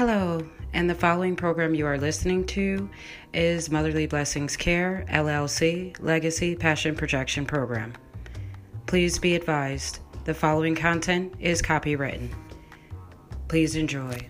Hello, and the following program you are listening to is Motherly Blessings Care, LLC, Legacy Passion Projection Program. Please be advised the following content is copywritten. Please enjoy.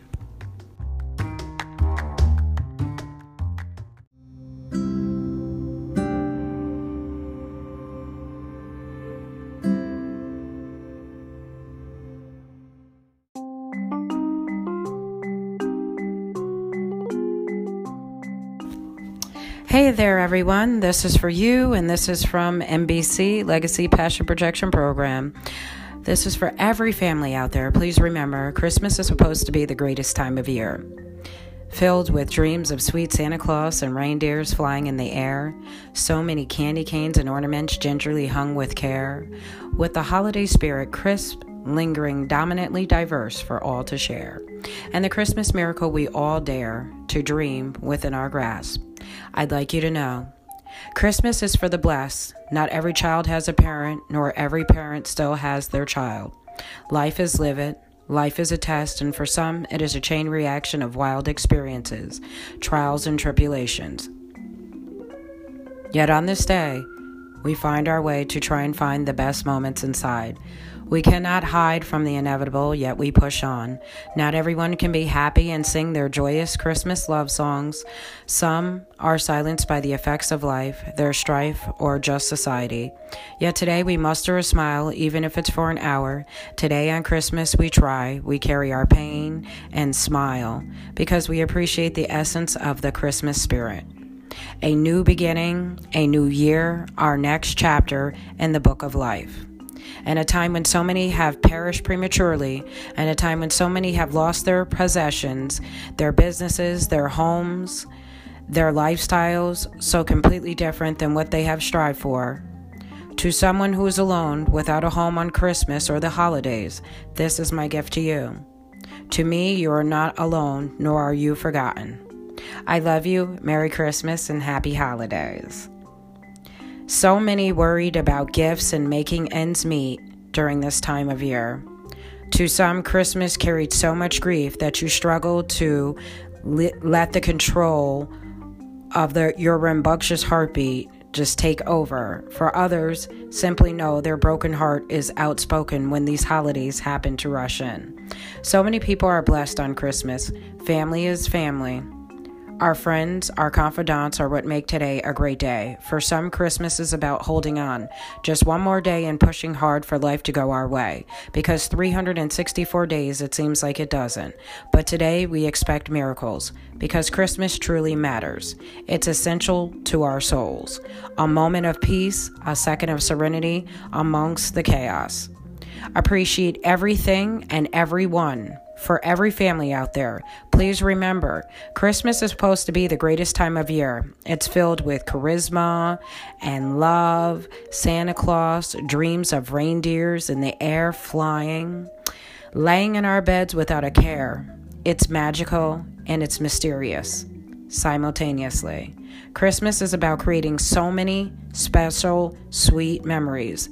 Hey there, everyone. This is for you, and this is from MBC Legacy Passion Projection Program. This is for every family out there. Please remember, Christmas is supposed to be the greatest time of year. Filled with dreams of sweet Santa Claus and reindeers flying in the air, so many candy canes and ornaments gingerly hung with care, with the holiday spirit crisp, lingering, dominantly diverse for all to share, and the Christmas miracle we all dare to dream within our grasp. I'd like you to know Christmas is for the blessed. Not every child has a parent, nor every parent still has their child. Life is livid. Life is a test, and for some, it is a chain reaction of wild experiences, trials, and tribulations. Yet on this day, we find our way to try and find the best moments inside. We cannot hide from the inevitable, yet we push on. Not everyone can be happy and sing their joyous Christmas love songs. Some are silenced by the effects of life, their strife, or just society. Yet today we muster a smile, even if it's for an hour. Today on Christmas we try, we carry our pain and smile because we appreciate the essence of the Christmas spirit a new beginning, a new year, our next chapter in the book of life and a time when so many have perished prematurely, and a time when so many have lost their possessions, their businesses, their homes, their lifestyles, so completely different than what they have strived for. To someone who is alone, without a home on Christmas or the holidays, this is my gift to you. To me, you are not alone, nor are you forgotten. I love you. Merry Christmas and Happy Holidays. So many worried about gifts and making ends meet during this time of year. To some, Christmas carried so much grief that you struggle to let the control of the, your rambunctious heartbeat just take over. For others, simply know their broken heart is outspoken when these holidays happen to rush in. So many people are blessed on Christmas. Family is family. Our friends, our confidants are what make today a great day. For some, Christmas is about holding on. Just one more day and pushing hard for life to go our way. Because 364 days, it seems like it doesn't. But today, we expect miracles. Because Christmas truly matters. It's essential to our souls. A moment of peace, a second of serenity amongst the chaos. Appreciate everything and everyone for every family out there, please remember Christmas is supposed to be the greatest time of year. It's filled with charisma and love, Santa Claus, dreams of reindeers in the air flying, laying in our beds without a care. It's magical and it's mysterious simultaneously. Christmas is about creating so many special, sweet memories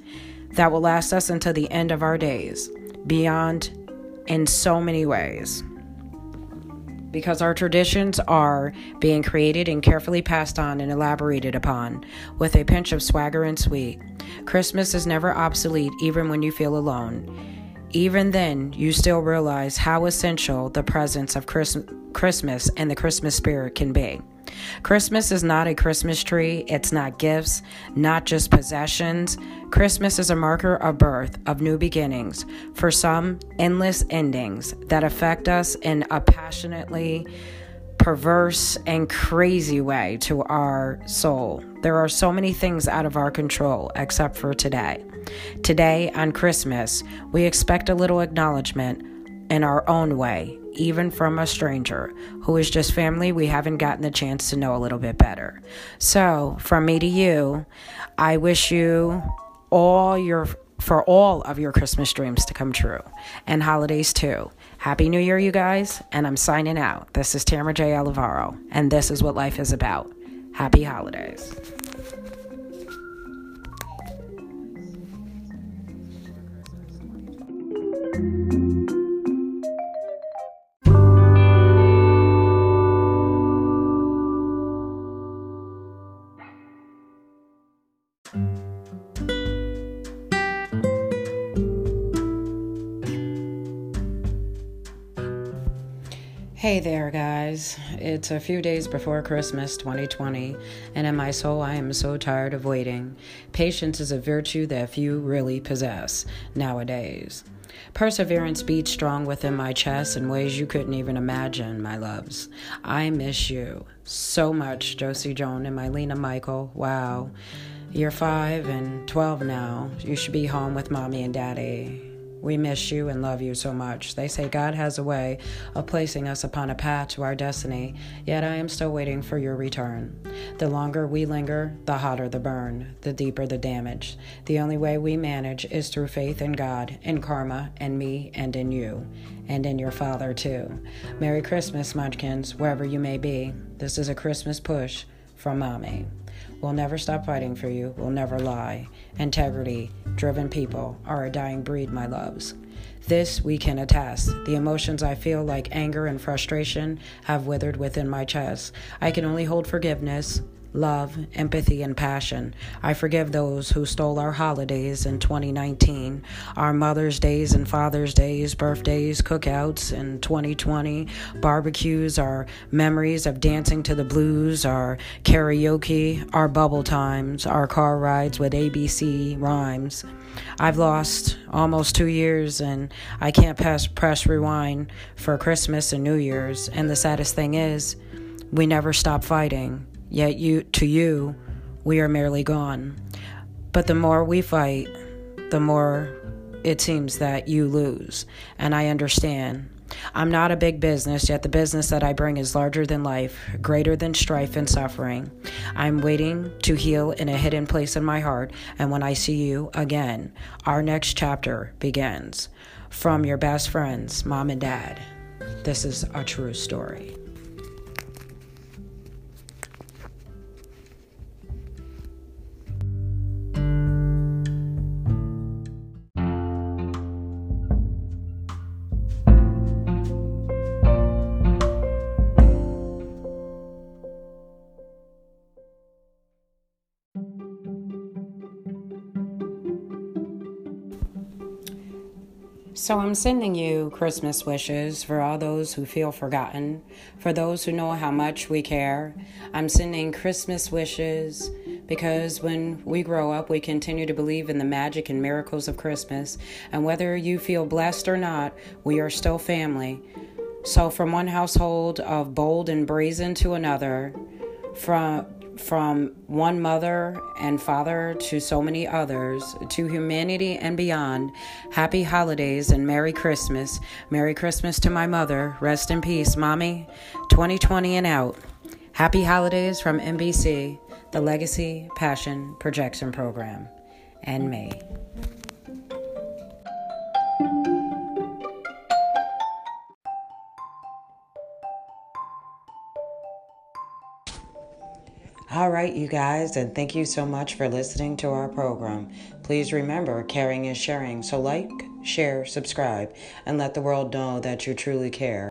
that will last us until the end of our days, beyond in so many ways. Because our traditions are being created and carefully passed on and elaborated upon with a pinch of swagger and sweet. Christmas is never obsolete, even when you feel alone. Even then, you still realize how essential the presence of Christmas and the Christmas spirit can be. Christmas is not a Christmas tree, it's not gifts, not just possessions. Christmas is a marker of birth, of new beginnings, for some, endless endings that affect us in a passionately perverse and crazy way to our soul. There are so many things out of our control except for today. Today, on Christmas, we expect a little acknowledgement in our own way even from a stranger who is just family we haven't gotten the chance to know a little bit better. So, from me to you, I wish you all your for all of your Christmas dreams to come true and holidays too. Happy New Year, you guys, and I'm signing out. This is Tamara J. Olivaro, and this is what life is about. Happy holidays. Hey there, guys. It's a few days before Christmas 2020, and in my soul, I am so tired of waiting. Patience is a virtue that few really possess nowadays. Perseverance beats strong within my chest in ways you couldn't even imagine, my loves. I miss you so much, Josie Joan and Mylena Michael. Wow. You're five and 12 now. You should be home with mommy and daddy. We miss you and love you so much. They say God has a way of placing us upon a path to our destiny, yet I am still waiting for your return. The longer we linger, the hotter the burn, the deeper the damage. The only way we manage is through faith in God, in karma, and me, and in you, and in your Father, too. Merry Christmas, Mudkins, wherever you may be. This is a Christmas push from Mommy. We'll never stop fighting for you. We'll never lie. Integrity, driven people are a dying breed, my loves. This we can attest. The emotions I feel, like anger and frustration, have withered within my chest. I can only hold forgiveness, love, empathy, and passion. I forgive those who stole our holidays in 2019, our Mother's Days and Father's Days, birthdays, cookouts in 2020, barbecues, our memories of dancing to the blues, our karaoke, our bubble times, our car rides with ABC rhymes. I've lost almost two years and I can't pass, press rewind for Christmas and New Year's. And the saddest thing is, we never stop fighting. Yet you to you we are merely gone. But the more we fight, the more it seems that you lose. And I understand. I'm not a big business, yet the business that I bring is larger than life, greater than strife and suffering. I'm waiting to heal in a hidden place in my heart, and when I see you again, our next chapter begins. From your best friends, mom and dad. This is a true story. So I'm sending you Christmas wishes for all those who feel forgotten, for those who know how much we care. I'm sending Christmas wishes because when we grow up, we continue to believe in the magic and miracles of Christmas. And whether you feel blessed or not, we are still family. So from one household of bold and brazen to another, from from one mother and father to so many others, to humanity and beyond, happy holidays and Merry Christmas. Merry Christmas to my mother. Rest in peace, Mommy. 2020 and out. Happy holidays from MBC, the Legacy Passion Projection Program, and me. All right, you guys, and thank you so much for listening to our program. Please remember, caring is sharing. So, like, share, subscribe, and let the world know that you truly care.